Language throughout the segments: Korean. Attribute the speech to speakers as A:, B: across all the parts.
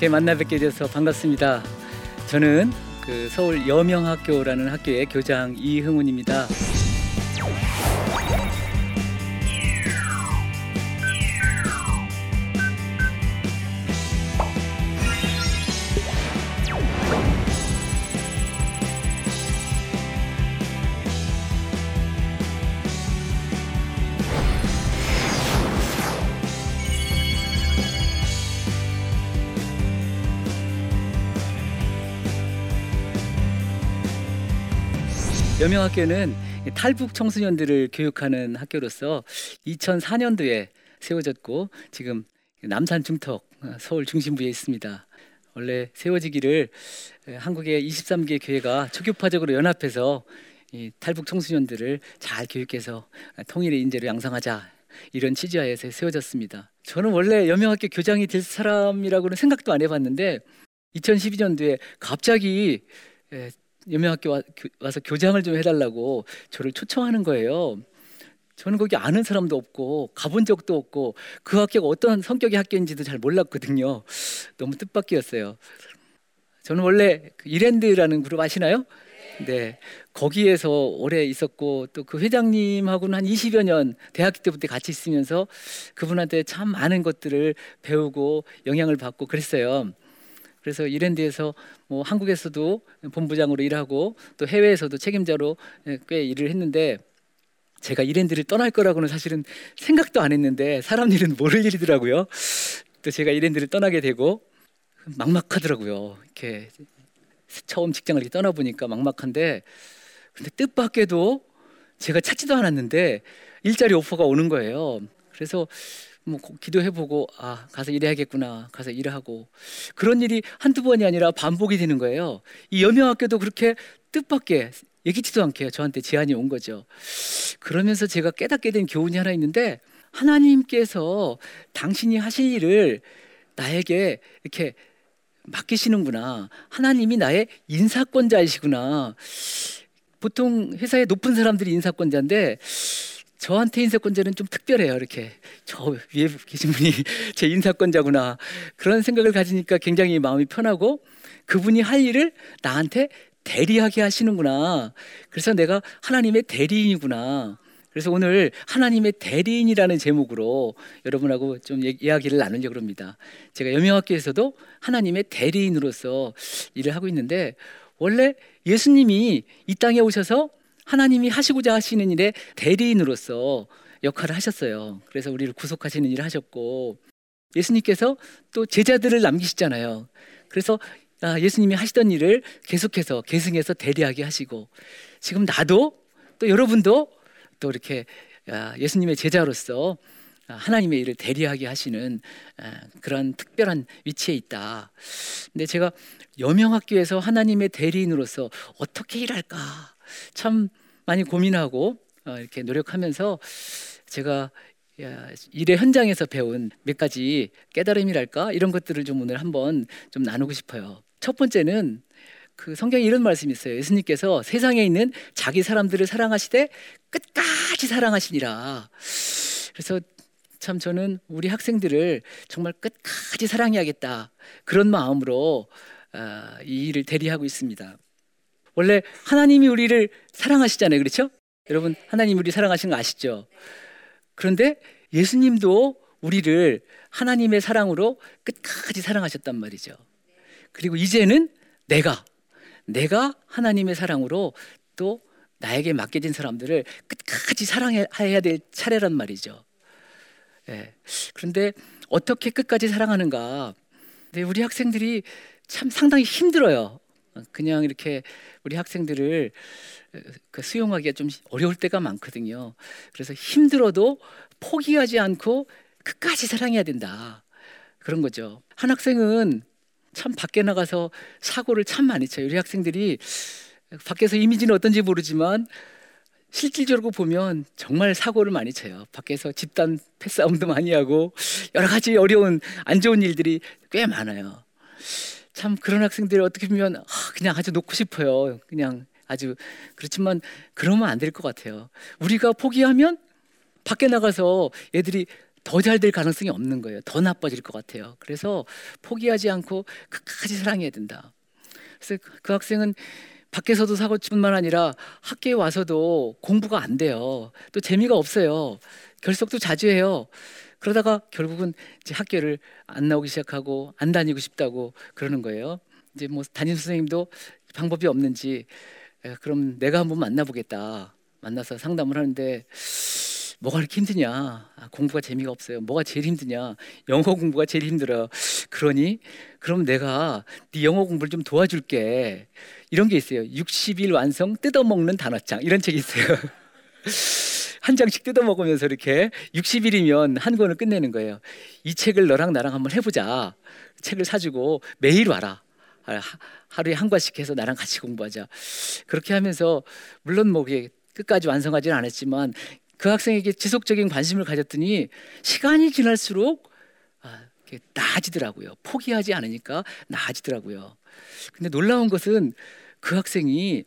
A: 이렇게 만나 뵙게 돼서 반갑습니다. 저는 그 서울 여명학교라는 학교의 교장 이흥훈입니다. 여명학교는 탈북 청소년들을 교육하는 학교로서 2004년도에 세워졌고 지금 남산 중턱 서울 중심부에 있습니다. 원래 세워지기를 한국의 23개 교회가 초교파적으로 연합해서 탈북 청소년들을 잘 교육해서 통일의 인재로 양성하자 이런 취지하에서 세워졌습니다. 저는 원래 여명학교 교장이 될 사람이라고는 생각도 안 해봤는데 2012년도에 갑자기 여명학교 와, 와서 교장을 좀 해달라고 저를 초청하는 거예요. 저는 거기 아는 사람도 없고 가본 적도 없고 그 학교가 어떤 성격의 학교인지도 잘 몰랐거든요. 너무 뜻밖이었어요. 저는 원래 그 이랜드라는 그룹 아시나요? 네. 거기에서 오래 있었고 또 그 회장님하고는 한 20여 년 대학교 때부터 같이 있으면서 그분한테 참 많은 것들을 배우고 영향을 받고 그랬어요. 그래서 이랜드에서 뭐 한국에서도 본부장으로 일하고 또 해외에서도 책임자로 꽤 일을 했는데 제가 이랜드를 떠날 거라고는 사실은 생각도 안 했는데 사람 일은 모를 일이더라고요. 또 제가 이랜드를 떠나게 되고 막막하더라고요. 이렇게 처음 직장을 이렇게 떠나 보니까 막막한데 근데 뜻밖에도 제가 찾지도 않았는데 일자리 오퍼가 오는 거예요. 그래서 뭐 기도해보고 아 가서 일해야겠구나 가서 일하고 그런 일이 한두 번이 아니라 반복이 되는 거예요. 이 여명학교도 그렇게 뜻밖의 예기치도 않게 저한테 제안이 온 거죠. 그러면서 제가 깨닫게 된 교훈이 하나 있는데 하나님께서 당신이 하실 일을 나에게 이렇게 맡기시는구나. 하나님이 나의 인사권자이시구나. 보통 회사에 높은 사람들이 인사권자인데 저한테 인사권자는 좀 특별해요. 이렇게 저 위에 계신 분이 제 인사권자구나 그런 생각을 가지니까 굉장히 마음이 편하고 그분이 할 일을 나한테 대리하게 하시는구나. 그래서 내가 하나님의 대리인이구나. 그래서 오늘 하나님의 대리인이라는 제목으로 여러분하고 좀 이야기를 나누려고 합니다. 제가 여명학교에서도 하나님의 대리인으로서 일을 하고 있는데 원래 예수님이 이 땅에 오셔서 하나님이 하시고자 하시는 일에 대리인으로서 역할을 하셨어요. 그래서 우리를 구속하시는 일을 하셨고 예수님께서 또 제자들을 남기시잖아요. 그래서 아, 예수님이 하시던 일을 계속해서 계승해서 대리하게 하시고 지금 나도 또 여러분도 또 이렇게 아, 예수님의 제자로서 아, 하나님의 일을 대리하게 하시는 그런 특별한 위치에 있다. 근데 제가 여명학교에서 하나님의 대리인으로서 어떻게 일할까 참 많이 고민하고 어, 이렇게 노력하면서 제가 일의 현장에서 배운 몇 가지 깨달음이랄까 이런 것들을 좀 오늘 한번 좀 나누고 싶어요. 첫 번째는 그 성경에 이런 말씀이 있어요. 예수님께서 세상에 있는 자기 사람들을 사랑하시되 끝까지 사랑하시니라. 그래서 참 저는 우리 학생들을 정말 끝까지 사랑해야겠다 그런 마음으로 아, 이 일을 대리하고 있습니다. 원래 하나님이 우리를 사랑하시잖아요. 그렇죠? 여러분 하나님 우리 사랑하시는 거 아시죠? 그런데 예수님도 우리를 하나님의 사랑으로 끝까지 사랑하셨단 말이죠. 그리고 이제는 내가 내가 하나님의 사랑으로 또 나에게 맡겨진 사람들을 끝까지 사랑해야 될 차례란 말이죠. 예. 그런데 어떻게 끝까지 사랑하는가? 네, 우리 학생들이 참 상당히 힘들어요. 그냥 이렇게 우리 학생들을 그 수용하기가 좀 어려울 때가 많거든요. 그래서 힘들어도 포기하지 않고 끝까지 사랑해야 된다. 그런 거죠. 한 학생은 참 밖에 나가서 사고를 참 많이 쳐요. 우리 학생들이 밖에서 이미지는 어떤지 모르지만 실질적으로 보면 정말 사고를 많이 쳐요. 밖에서 집단 패싸움도 많이 하고 여러 가지 어려운 안 좋은 일들이 꽤 많아요. 참 그런 학생들이 어떻게 보면 아, 그냥 아주 놓고 싶어요. 그냥 아주 그렇지만 그러면 안 될 것 같아요. 우리가 포기하면 밖에 나가서 애들이 더 잘 될 가능성이 없는 거예요. 더 나빠질 것 같아요. 그래서 포기하지 않고 끝까지 사랑해야 된다. 그래서 그 학생은 밖에서도 사고뿐만 아니라 학교에 와서도 공부가 안 돼요. 또 재미가 없어요. 결석도 자주 해요. 그러다가 결국은 이제 학교를 안 나오기 시작하고 안 다니고 싶다고 그러는 거예요. 이제 뭐 담임 선생님도 방법이 없는지 그럼 내가 한번 만나보겠다. 만나서 상담을 하는데 뭐가 그렇게 힘드냐? 아, 공부가 재미가 없어요. 뭐가 제일 힘드냐? 영어 공부가 제일 힘들어. 그러니 그럼 내가 네 영어 공부를 좀 도와줄게. 이런 게 있어요. 60일 완성 뜯어먹는 단어장 이런 책이 있어요. 한 장씩 뜯어 먹으면서 이렇게 60일이면 한 권을 끝내는 거예요. 이 책을 너랑 나랑 한번 해보자. 책을 사주고 매일 와라. 하루에 한 권씩 해서 나랑 같이 공부하자. 그렇게 하면서 물론 뭐 끝까지 완성하지는 않았지만 그 학생에게 지속적인 관심을 가졌더니 시간이 지날수록 아, 나아지더라고요. 포기하지 않으니까 나아지더라고요. 근데 놀라운 것은 그 학생이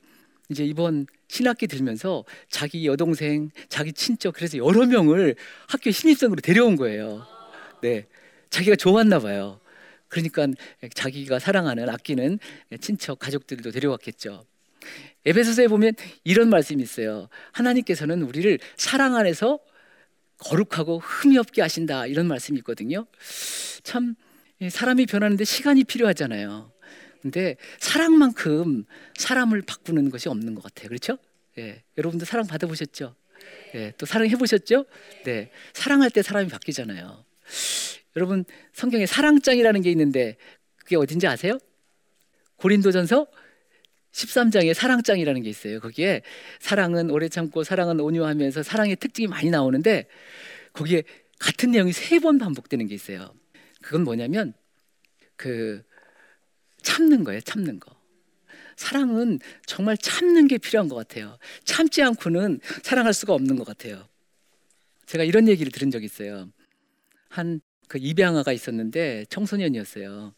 A: 이제 이번 신학기 들면서 자기 여동생, 자기 친척 그래서 여러 명을 학교 신입생으로 데려온 거예요. 네. 자기가 좋았나 봐요. 그러니까 자기가 사랑하는 아끼는 친척 가족들도 데려왔겠죠. 에베소서에 보면 이런 말씀이 있어요. 하나님께서는 우리를 사랑 안에서 거룩하고 흠이 없게 하신다 이런 말씀이 있거든요. 참 사람이 변하는데 시간이 필요하잖아요. 근데 사랑만큼 사람을 바꾸는 것이 없는 것 같아요. 그렇죠? 예. 여러분들 사랑 받아보셨죠? 예. 또 사랑해 보셨죠? 네. 사랑할 때 사람이 바뀌잖아요. 여러분 성경에 사랑장이라는 게 있는데 그게 어딘지 아세요? 고린도전서 13장에 사랑장이라는 게 있어요. 거기에 사랑은 오래 참고 사랑은 온유하면서 사랑의 특징이 많이 나오는데 거기에 같은 내용이 세 번 반복되는 게 있어요. 그건 뭐냐면 그 참는 거예요. 참는 거. 사랑은 정말 참는 게 필요한 것 같아요. 참지 않고는 사랑할 수가 없는 것 같아요. 제가 이런 얘기를 들은 적이 있어요. 한 그 입양아가 있었는데 청소년이었어요.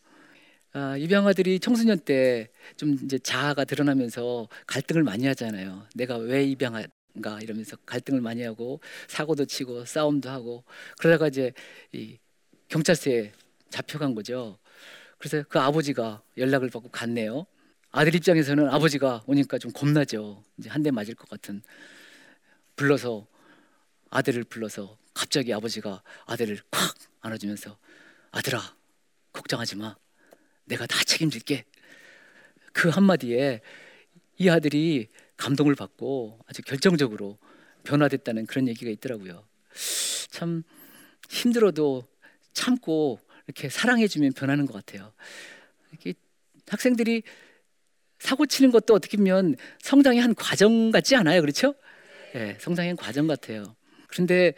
A: 아, 입양아들이 청소년 때 좀 이제 자아가 드러나면서 갈등을 많이 하잖아요. 내가 왜 입양한가 이러면서 갈등을 많이 하고 사고도 치고 싸움도 하고 그러다가 이제 이 경찰서에 잡혀간 거죠. 그래서 그 아버지가 연락을 받고 갔네요. 아들 입장에서는 아버지가 오니까 좀 겁나죠. 이제 한 대 맞을 것 같은. 불러서 아들을 불러서 갑자기 아버지가 아들을 콱 안아주면서 아들아 걱정하지 마. 내가 다 책임질게. 그 한마디에 이 아들이 감동을 받고 아주 결정적으로 변화됐다는 그런 얘기가 있더라고요. 참 힘들어도 참고 이렇게 사랑해주면 변하는 것 같아요. 이렇게 학생들이 사고 치는 것도 어떻게 보면 성장의 한 과정 같지 않아요, 그렇죠? 네, 성장의 한 과정 같아요. 그런데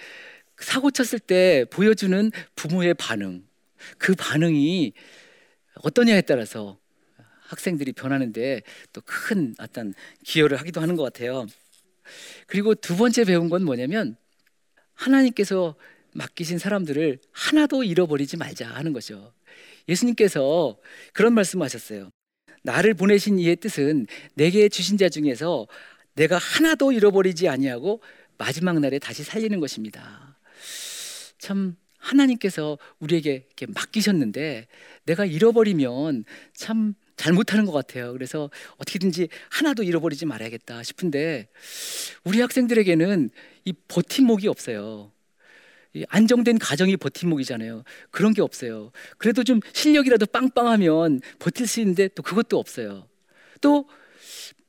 A: 사고 쳤을 때 보여주는 부모의 반응, 그 반응이 어떠냐에 따라서 학생들이 변하는데 또 큰 어떤 기여를 하기도 하는 것 같아요. 그리고 두 번째 배운 건 뭐냐면 하나님께서 맡기신 사람들을 하나도 잃어버리지 말자 하는 거죠. 예수님께서 그런 말씀하셨어요. 나를 보내신 이의 뜻은 내게 주신 자 중에서 내가 하나도 잃어버리지 아니하고 마지막 날에 다시 살리는 것입니다. 참 하나님께서 우리에게 이렇게 맡기셨는데 내가 잃어버리면 참 잘못하는 것 같아요. 그래서 어떻게든지 하나도 잃어버리지 말아야겠다 싶은데 우리 학생들에게는 이 버팀목이 없어요. 이 안정된 가정이 버팀목이잖아요. 그런 게 없어요. 그래도 좀 실력이라도 빵빵하면 버틸 수 있는데 또 그것도 없어요. 또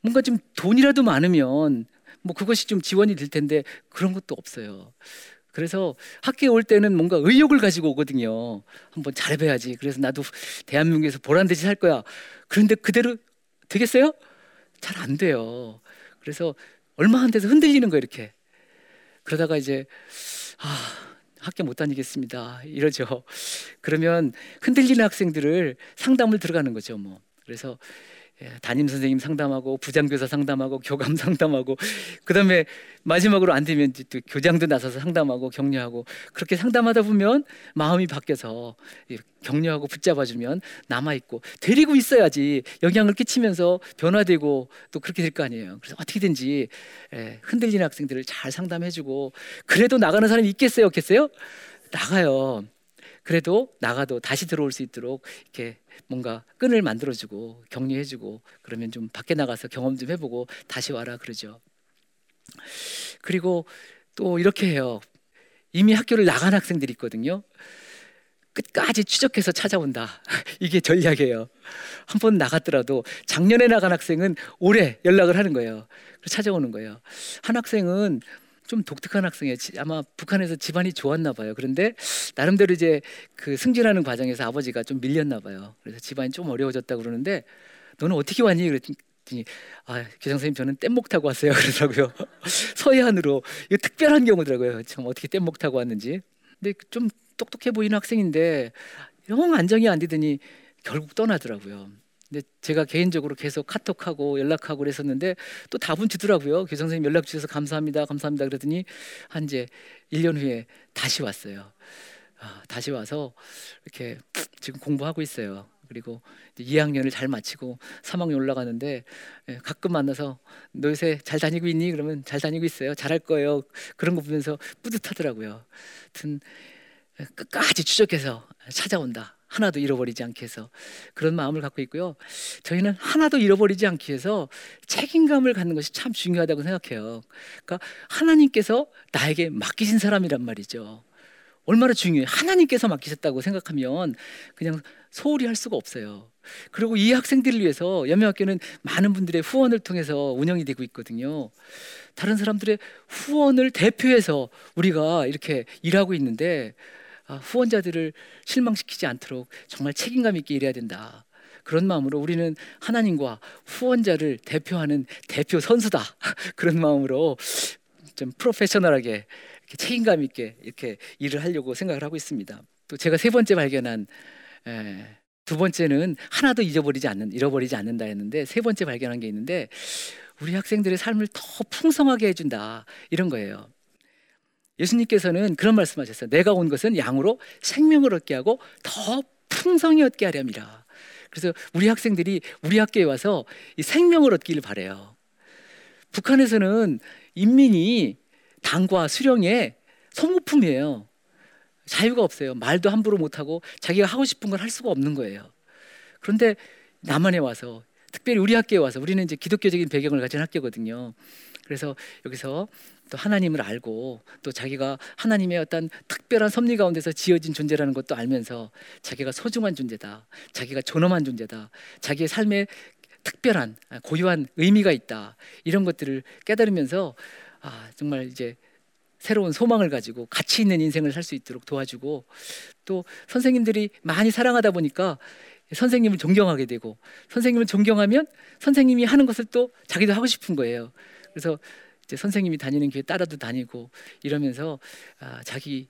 A: 뭔가 좀 돈이라도 많으면 뭐 그것이 좀 지원이 될 텐데 그런 것도 없어요. 그래서 학교에 올 때는 뭔가 의욕을 가지고 오거든요. 한번 잘해봐야지. 그래서 나도 대한민국에서 보란 듯이 살 거야. 그런데 그대로 되겠어요? 잘 안 돼요. 그래서 얼마 안 돼서 흔들리는 거예요, 이렇게. 그러다가 이제 아, 학교 못 다니겠습니다. 이러죠. 그러면 흔들리는 학생들을 상담을 들어가는 거죠, 뭐. 그래서 예, 담임 선생님 상담하고 부장교사 상담하고 교감 상담하고 그다음에 마지막으로 안 되면 또 교장도 나서서 상담하고 격려하고 그렇게 상담하다 보면 마음이 바뀌어서 격려하고 붙잡아주면 남아 있고 데리고 있어야지 영향을 끼치면서 변화되고 또 그렇게 될 거 아니에요. 그래서 어떻게든지 예, 흔들리는 학생들을 잘 상담해주고 그래도 나가는 사람이 있겠어요, 없겠어요? 나가요. 그래도 나가도 다시 들어올 수 있도록 이렇게 뭔가 끈을 만들어주고 격려해주고 그러면 좀 밖에 나가서 경험 좀 해보고 다시 와라 그러죠. 그리고 또 이렇게 해요. 이미 학교를 나간 학생들이 있거든요. 끝까지 추적해서 찾아온다. 이게 전략이에요. 한 번 나갔더라도 작년에 나간 학생은 올해 연락을 하는 거예요. 찾아오는 거예요. 한 학생은 좀 독특한 학생이에요. 아마 북한에서 집안이 좋았나 봐요. 그런데 나름대로 이제 그 승진하는 과정에서 아버지가 좀 밀렸나 봐요. 그래서 집안이 좀 어려워졌다 그러는데 너는 어떻게 왔니? 그랬더니 아 교장 선생님 저는 뗏목 타고 왔어요. 그러더라고요. 서해안으로 이거 특별한 경우더라고요. 참 어떻게 뗏목 타고 왔는지. 근데 좀 똑똑해 보이는 학생인데 영 안정이 안 되더니 결국 떠나더라고요. 근데 제가 개인적으로 계속 카톡하고 연락하고 그랬었는데 또 답은 주더라고요. 교장 선생님 연락 주셔서 감사합니다. 감사합니다. 그러더니 한 이제 1년 후에 다시 왔어요. 아, 다시 와서 이렇게 지금 공부하고 있어요. 그리고 2학년을 잘 마치고 3학년 올라가는데 예, 가끔 만나서 너 요새 잘 다니고 있니? 그러면 잘 다니고 있어요. 잘할 거예요. 그런 거 보면서 뿌듯하더라고요. 하여튼 끝까지 추적해서 찾아온다. 하나도 잃어버리지 않게 해서 그런 마음을 갖고 있고요. 저희는 하나도 잃어버리지 않기 위해서 책임감을 갖는 것이 참 중요하다고 생각해요. 그러니까 하나님께서 나에게 맡기신 사람이란 말이죠. 얼마나 중요해요. 하나님께서 맡기셨다고 생각하면 그냥 소홀히 할 수가 없어요. 그리고 이 학생들을 위해서 연명학교는 많은 분들의 후원을 통해서 운영이 되고 있거든요. 다른 사람들의 후원을 대표해서 우리가 이렇게 일하고 있는데 아, 후원자들을 실망시키지 않도록 정말 책임감 있게 일해야 된다. 그런 마음으로 우리는 하나님과 후원자를 대표하는 대표 선수다. 그런 마음으로 좀 프로페셔널하게 책임감 있게 이렇게 일을 하려고 생각을 하고 있습니다. 또 제가 세 번째 발견한 에, 두 번째는 하나도 잊어버리지 않는 잃어버리지 않는다 했는데 세 번째 발견한 게 있는데 우리 학생들의 삶을 더 풍성하게 해준다 이런 거예요. 예수님께서는 그런 말씀하셨어요. 내가 온 것은 양으로 생명을 얻게 하고 더 풍성히 얻게 하렵니다. 그래서 우리 학생들이 우리 학교에 와서 이 생명을 얻기를 바래요. 북한에서는 인민이 당과 수령의 소모품이에요. 자유가 없어요. 말도 함부로 못하고 자기가 하고 싶은 걸 할 수가 없는 거예요. 그런데 남한에 와서 특별히 우리 학교에 와서 우리는 이제 기독교적인 배경을 가진 학교거든요. 그래서 여기서 또 하나님을 알고 또 자기가 하나님의 어떤 특별한 섭리 가운데서 지어진 존재라는 것도 알면서 자기가 소중한 존재다. 자기가 존엄한 존재다. 자기의 삶에 특별한 고유한 의미가 있다. 이런 것들을 깨달으면서 아, 정말 이제 새로운 소망을 가지고 가치 있는 인생을 살 수 있도록 도와주고 또 선생님들이 많이 사랑하다 보니까 선생님을 존경하게 되고 선생님을 존경하면 선생님이 하는 것을 또 자기도 하고 싶은 거예요. 그래서 이제 선생님이 다니는 교회 따라도 다니고 이러면서 아, 자기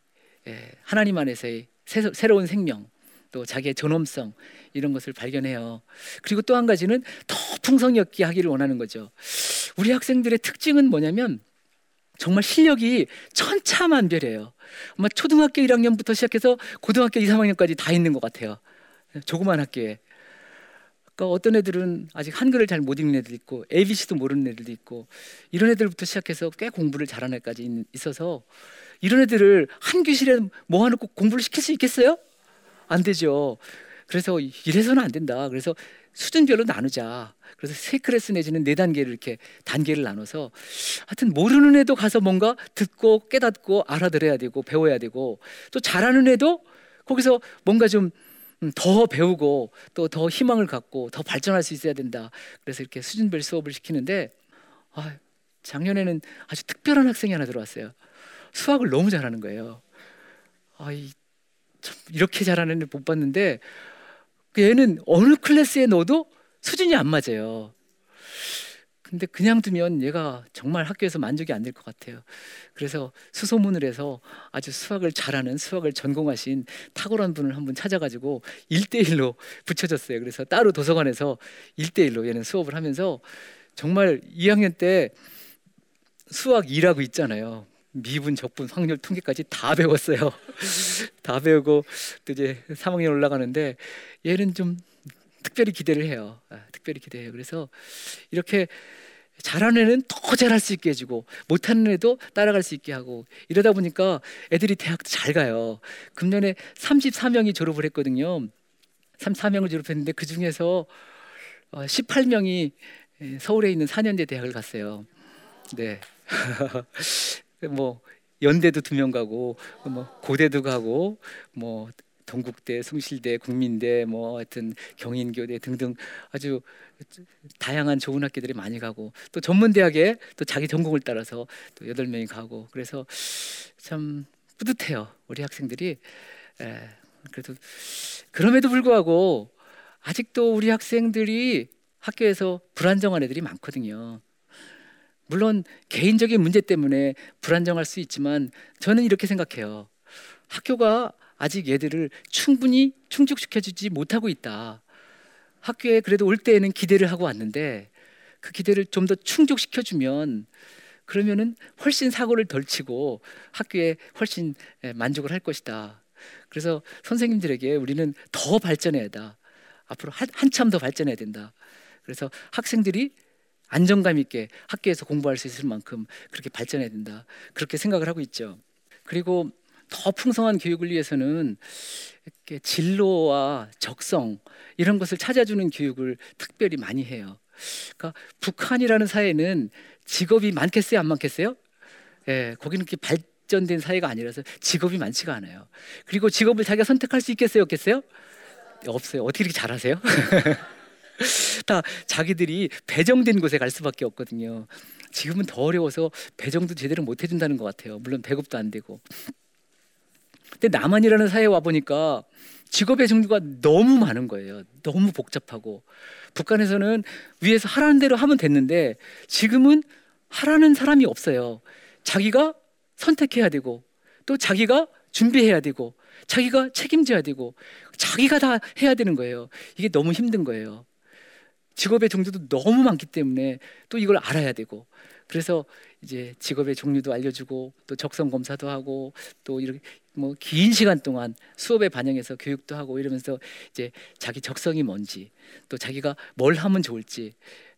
A: 예, 하나님 안에서의 새, 새로운 생명 또 자기의 존엄성 이런 것을 발견해요. 그리고 또 한 가지는 더 풍성히 얻게 하기를 원하는 거죠. 우리 학생들의 특징은 뭐냐면 정말 실력이 천차만별이에요. 아마 초등학교 1학년부터 시작해서 고등학교 2, 3학년까지 다 있는 것 같아요. 조그만 학교에. 그러니까 어떤 애들은 아직 한글을 잘 못 읽는 애들 있고 ABC도 모르는 애들도 있고 이런 애들부터 시작해서 꽤 공부를 잘하는 애까지 있어서 이런 애들을 한 교실에 모아놓고 공부를 시킬 수 있겠어요? 안 되죠. 그래서 이래서는 안 된다. 그래서 수준별로 나누자. 그래서 세 클래스 내지는 네 단계를 이렇게 단계를 나눠서 하여튼 모르는 애도 가서 뭔가 듣고 깨닫고 알아들어야 되고 배워야 되고 또 잘하는 애도 거기서 뭔가 좀 더 배우고 또 더 희망을 갖고 더 발전할 수 있어야 된다. 그래서 이렇게 수준별 수업을 시키는데 아, 작년에는 아주 특별한 학생이 하나 들어왔어요. 수학을 너무 잘하는 거예요. 아, 이, 참 이렇게 잘하는 애못 봤는데 그 얘는 어느 클래스에 넣어도 수준이 안 맞아요. 근데 그냥 두면 얘가 정말 학교에서 만족이 안 될 것 같아요. 그래서 수소문을 해서 아주 수학을 잘하는 수학을 전공하신 탁월한 분을 한번 찾아가지고 일대일로 붙여줬어요. 그래서 따로 도서관에서 일대일로 얘는 수업을 하면서 정말 2학년 때 수학 2라고 있잖아요. 미분, 적분, 확률, 통계까지 다 배웠어요. 다 배우고 또 이제 3학년 올라가는데 얘는 좀 특별히 기대를 해요. 아, 특별히 기대해요. 그래서 이렇게 잘하는 애는 더 잘할 수 있게 해주고 못하는 애도 따라갈 수 있게 하고 이러다 보니까 애들이 대학도 잘 가요. 금년에 34명이 졸업을 했거든요. 34명을 졸업했는데 그 중에서 18명이 어, 서울에 있는 4년제 대학을 갔어요. 네. 뭐 연대도 두 명 가고 뭐 고대도 가고 뭐 동국대, 숭실대, 국민대, 뭐 하여튼 경인교대 등등 아주 다양한 좋은 학교들이 많이 가고 또 전문 대학에 또 자기 전공을 따라서 또 여덟 명이 가고 그래서 참 뿌듯해요. 우리 학생들이 에, 그래도 그럼에도 불구하고 아직도 우리 학생들이 학교에서 불안정한 애들이 많거든요. 물론 개인적인 문제 때문에 불안정할 수 있지만 저는 이렇게 생각해요. 학교가 아직 얘들을 충분히 충족시켜주지 못하고 있다. 학교에 그래도 올 때에는 기대를 하고 왔는데 그 기대를 좀 더 충족시켜주면 그러면은 훨씬 사고를 덜 치고 학교에 훨씬 만족을 할 것이다. 그래서 선생님들에게 우리는 더 발전해야 한다. 앞으로 한, 한참 더 발전해야 된다. 그래서 학생들이 안정감 있게 학교에서 공부할 수 있을 만큼 그렇게 발전해야 된다. 그렇게 생각을 하고 있죠. 그리고 더 풍성한 교육을 위해서는 이렇게 진로와 적성 이런 것을 찾아주는 교육을 특별히 많이 해요. 그러니까 북한이라는 사회는 직업이 많겠어요, 안 많겠어요? 예, 거기는 이렇게 발전된 사회가 아니라서 직업이 많지가 않아요. 그리고 직업을 자기가 선택할 수 있겠어요, 없겠어요? 없어요. 어떻게 이렇게 잘하세요? 다 자기들이 배정된 곳에 갈 수밖에 없거든요. 지금은 더 어려워서 배정도 제대로 못 해준다는 것 같아요. 물론 배급도 안 되고. 근데 남한이라는 사회에 와 보니까 직업의 종류가 너무 많은 거예요. 너무 복잡하고 북한에서는 위에서 하라는 대로 하면 됐는데 지금은 하라는 사람이 없어요. 자기가 선택해야 되고 또 자기가 준비해야 되고 자기가 책임져야 되고 자기가 다 해야 되는 거예요. 이게 너무 힘든 거예요. 직업의 종류도 너무 많기 때문에 또 이걸 알아야 되고 그래서 이제 직업의 종류도 알려주고 또 적성 검사도 하고 또 이렇게 뭐 긴 시간 동안 수업에 반영해서 교육도 하고 이러면서 이제 자기 적성이 뭔지 또 자기가 뭘 하면 좋을지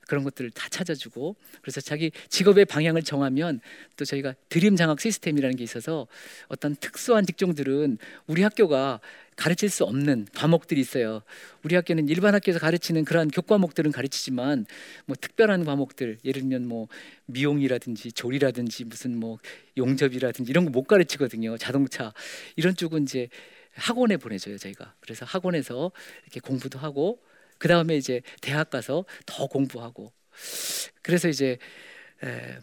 A: 그런 것들을 다 찾아주고 그래서 자기 직업의 방향을 정하면 또 저희가 드림 장학 시스템이라는 게 있어서 어떤 특수한 직종들은 우리 학교가 가르칠 수 없는 과목들이 있어요. 우리 학교는 일반 학교에서 가르치는 그러한 교과목들은 가르치지만 뭐 특별한 과목들 예를 들면 뭐 미용이라든지 조리라든지 무슨 뭐 용접이라든지 이런 거 못 가르치거든요. 자동차 이런 쪽은 이제 학원에 보내줘요 저희가. 그래서 학원에서 이렇게 공부도 하고 그 다음에 이제 대학 가서 더 공부하고 그래서 이제 에,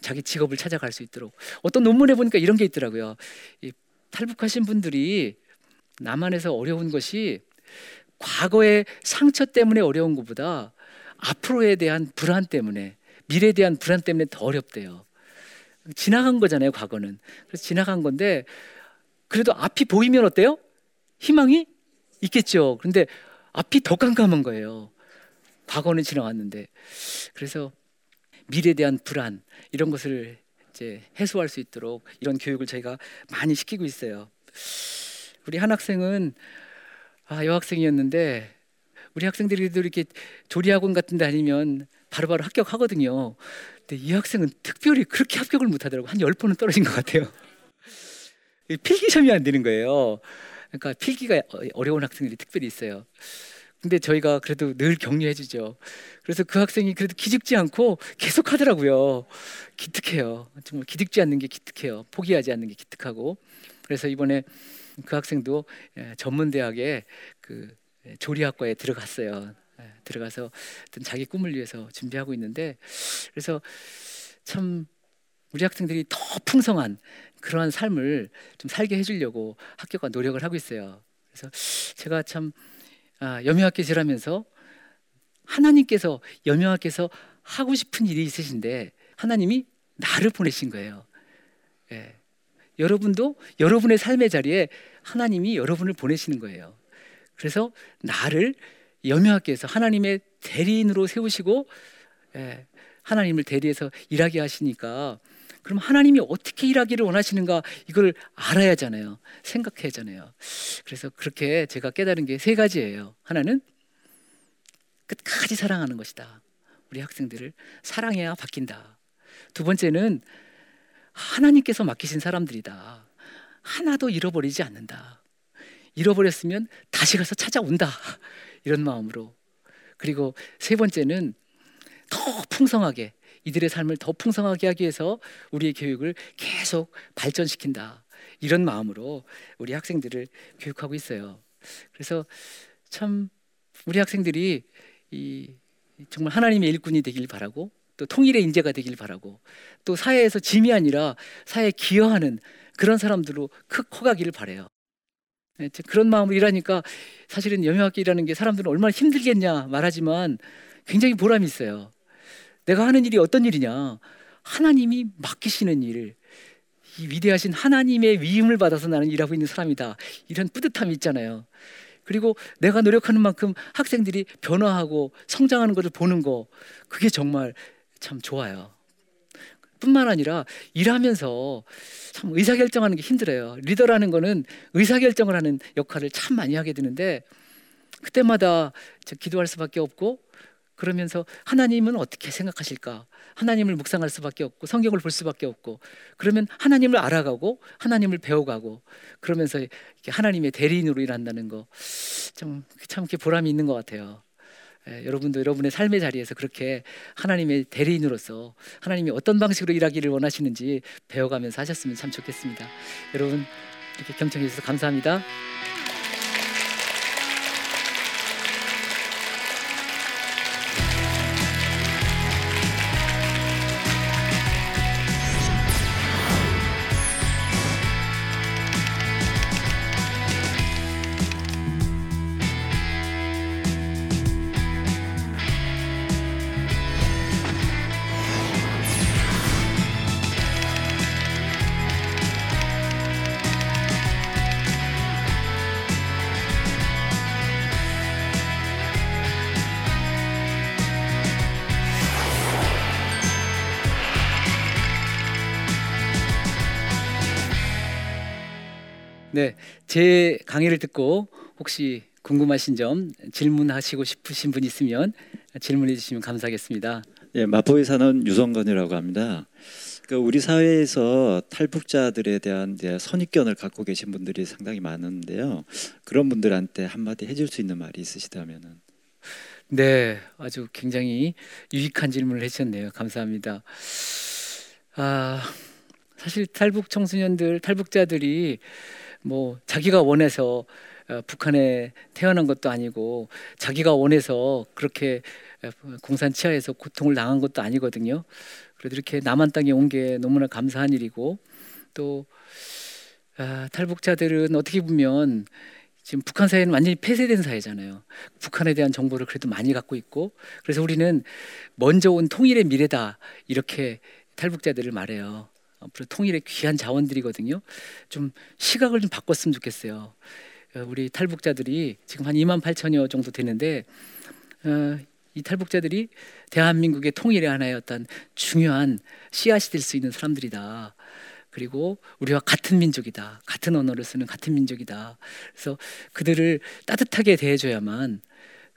A: 자기 직업을 찾아갈 수 있도록 어떤 논문에 보니까 이런 게 있더라고요. 이 탈북하신 분들이 남한에서 어려운 것이 과거의 상처 때문에 어려운 것보다 앞으로에 대한 불안 때문에 미래에 대한 불안 때문에 더 어렵대요. 지나간 거잖아요, 과거는. 그래서 지나간 건데 그래도 앞이 보이면 어때요? 희망이 있겠죠. 그런데 앞이 더 깜깜한 거예요. 과거는 지나갔는데. 그래서 미래에 대한 불안 이런 것을 이제 해소할 수 있도록 이런 교육을 저희가 많이 시키고 있어요. 우리 한 학생은 아, 여학생이었는데 우리 학생들이도 이렇게 조리학원 같은 데 다니면 바로바로 합격하거든요. 근데 이 학생은 특별히 그렇게 합격을 못 하더라고. 한 열번은 떨어진 것 같아요. 필기 시험이 안 되는 거예요. 그러니까 필기가 어려운 학생들이 특별히 있어요. 근데 저희가 그래도 늘 격려해 주죠. 그래서 그 학생이 그래도 기죽지 않고 계속 하더라고요. 기특해요. 정말 기죽지 않는 게 기특해요. 포기하지 않는 게 기특하고. 그래서 이번에 그 학생도 예, 전문 대학에 그 예, 조리학과에 들어갔어요. 예, 들어가서 자기 꿈을 위해서 준비하고 있는데 그래서 참 우리 학생들이 더 풍성한 그러한 삶을 좀 살게 해주려고 학교가 노력을 하고 있어요. 그래서 제가 참 아, 여명학교질하면서 하나님께서 여명학교에서 하고 싶은 일이 있으신데 하나님이 나를 보내신 거예요. 예. 여러분도 여러분의 삶의 자리에 하나님이 여러분을 보내시는 거예요. 그래서 나를 여명학교에서 하나님의 대리인으로 세우시고 예, 하나님을 대리해서 일하게 하시니까 그럼 하나님이 어떻게 일하기를 원하시는가 이걸 알아야 하잖아요. 생각해야 하잖아요. 그래서 그렇게 제가 깨달은 게 세 가지예요. 하나는 끝까지 사랑하는 것이다. 우리 학생들을 사랑해야 바뀐다. 두 번째는 하나님께서 맡기신 사람들이다. 하나도 잃어버리지 않는다. 잃어버렸으면 다시 가서 찾아온다. 이런 마음으로. 그리고 세 번째는 더 풍성하게 이들의 삶을 더 풍성하게 하기 위해서 우리의 교육을 계속 발전시킨다. 이런 마음으로 우리 학생들을 교육하고 있어요. 그래서 참 우리 학생들이 이 정말 하나님의 일꾼이 되길 바라고 또 통일의 인재가 되길 바라고 또 사회에서 짐이 아니라 사회에 기여하는 그런 사람들로 커가기를 바래요. 네, 그런 마음으로 일하니까 사실은 여명학교라는 게 사람들은 얼마나 힘들겠냐 말하지만 굉장히 보람이 있어요. 내가 하는 일이 어떤 일이냐? 하나님이 맡기시는 일, 이 위대하신 하나님의 위임을 받아서 나는 일하고 있는 사람이다. 이런 뿌듯함이 있잖아요. 그리고 내가 노력하는 만큼 학생들이 변화하고 성장하는 것을 보는 거, 그게 정말 참 좋아요. 뿐만 아니라 일하면서 참 의사결정하는 게 힘들어요. 리더라는 거는 의사결정을 하는 역할을 참 많이 하게 되는데 그때마다 기도할 수밖에 없고 그러면서 하나님은 어떻게 생각하실까? 하나님을 묵상할 수밖에 없고 성경을 볼 수밖에 없고 그러면 하나님을 알아가고 하나님을 배워가고 그러면서 하나님의 대리인으로 일한다는 거 참참 참 보람이 있는 것 같아요. 예, 여러분도 여러분의 삶의 자리에서 그렇게 하나님의 대리인으로서 하나님이 어떤 방식으로 일하기를 원하시는지 배워가면서 하셨으면 참 좋겠습니다. 여러분 이렇게 경청해 주셔서 감사합니다. 제 강의를 듣고 혹시 궁금하신 점 질문하시고 싶으신 분 있으면 질문해 주시면 감사하겠습니다.
B: 예, 마포에 사는 유성건이라고 합니다. 그 우리 사회에서 탈북자들에 대한 선입견을 갖고 계신 분들이 상당히 많은데요. 그런 분들한테 한마디 해줄 수 있는 말이 있으시다면은.
A: 네, 아주 굉장히 유익한 질문을 해주셨네요. 감사합니다. 아, 사실 탈북 청소년들, 탈북자들이 뭐 자기가 원해서 어, 북한에 태어난 것도 아니고 자기가 원해서 그렇게 어, 공산 치하에서 고통을 당한 것도 아니거든요. 그래도 이렇게 남한 땅에 온 게 너무나 감사한 일이고 또 아, 탈북자들은 어떻게 보면 지금 북한 사회는 완전히 폐쇄된 사회잖아요. 북한에 대한 정보를 그래도 많이 갖고 있고 그래서 우리는 먼저 온 통일의 미래다 이렇게 탈북자들을 말해요. 앞으로 통일의 귀한 자원들이거든요. 좀 시각을 좀 바꿨으면 좋겠어요. 어, 우리 탈북자들이 지금 한 2만 8천여 정도 되는데 어, 이 탈북자들이 대한민국의 통일의 하나의 어떤 중요한 씨앗이 될 수 있는 사람들이다. 그리고 우리와 같은 민족이다. 같은 언어를 쓰는 같은 민족이다. 그래서 그들을 따뜻하게 대해줘야만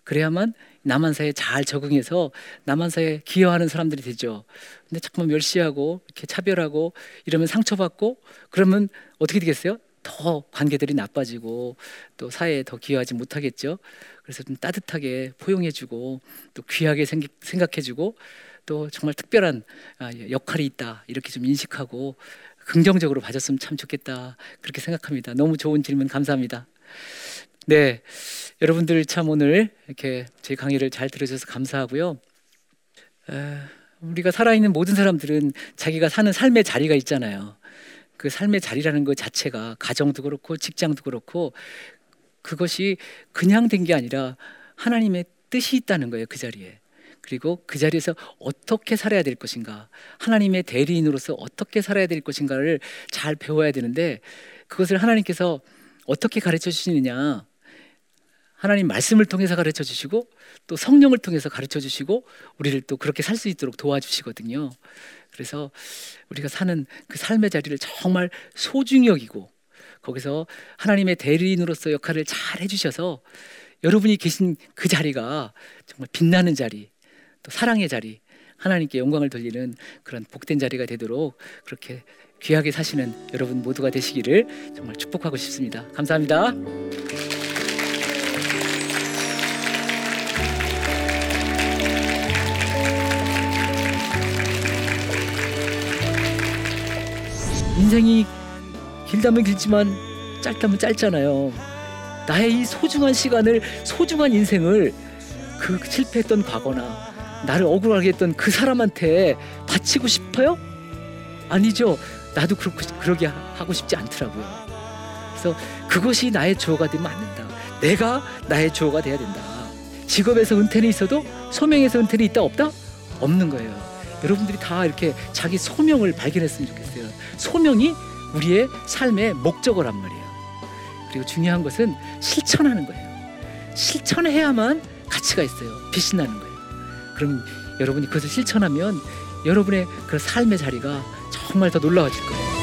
A: 그래야만 남한사에 잘 적응해서 남한사에 기여하는 사람들이 되죠. 근데 자꾸 멸시하고 이렇게 차별하고 이러면 상처받고 그러면 어떻게 되겠어요? 더 관계들이 나빠지고 또 사회에 더 기여하지 못하겠죠. 그래서 좀 따뜻하게 포용해주고 또 귀하게 생각해주고 또 정말 특별한 아, 역할이 있다 이렇게 좀 인식하고 긍정적으로 봐줬으면 참 좋겠다 그렇게 생각합니다. 너무 좋은 질문 감사합니다. 네, 여러분들 참 오늘 이렇게 제 강의를 잘 들어주셔서 감사하고요. 에, 우리가 살아있는 모든 사람들은 자기가 사는 삶의 자리가 있잖아요. 그 삶의 자리라는 것 자체가 가정도 그렇고 직장도 그렇고 그것이 그냥 된 게 아니라 하나님의 뜻이 있다는 거예요. 그 자리에. 그리고 그 자리에서 어떻게 살아야 될 것인가, 하나님의 대리인으로서 어떻게 살아야 될 것인가를 잘 배워야 되는데 그것을 하나님께서 어떻게 가르쳐 주시느냐? 하나님 말씀을 통해서 가르쳐 주시고 또 성령을 통해서 가르쳐 주시고 우리를 또 그렇게 살 수 있도록 도와주시거든요. 그래서 우리가 사는 그 삶의 자리를 정말 소중히 여기고 거기서 하나님의 대리인으로서 역할을 잘 해주셔서 여러분이 계신 그 자리가 정말 빛나는 자리, 또 사랑의 자리, 하나님께 영광을 돌리는 그런 복된 자리가 되도록 그렇게 귀하게 사시는 여러분 모두가 되시기를 정말 축복하고 싶습니다. 감사합니다. 인생이 길다면 길지만 짧다면 짧잖아요. 나의 이 소중한 시간을 소중한 인생을 그 실패했던 과거나 나를 억울하게 했던 그 사람한테 바치고 싶어요? 아니죠. 나도 그렇고 그러게 하고 싶지 않더라고요. 그래서 그것이 나의 주어가 되면 안 된다. 내가 나의 주어가 돼야 된다. 직업에서 은퇴는 있어도 소명에서 은퇴는 있다 없다? 없는 거예요. 여러분들이 다 이렇게 자기 소명을 발견했으면 좋겠어요. 소명이 우리의 삶의 목적어란 말이에요. 그리고 중요한 것은 실천하는 거예요. 실천해야만 가치가 있어요. 빛이 나는 거예요. 그럼 여러분이 그것을 실천하면 여러분의 그 삶의 자리가 정말 더 놀라워질 거예요.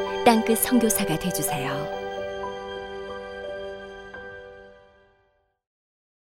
C: 땅끝 성교사가 되주세요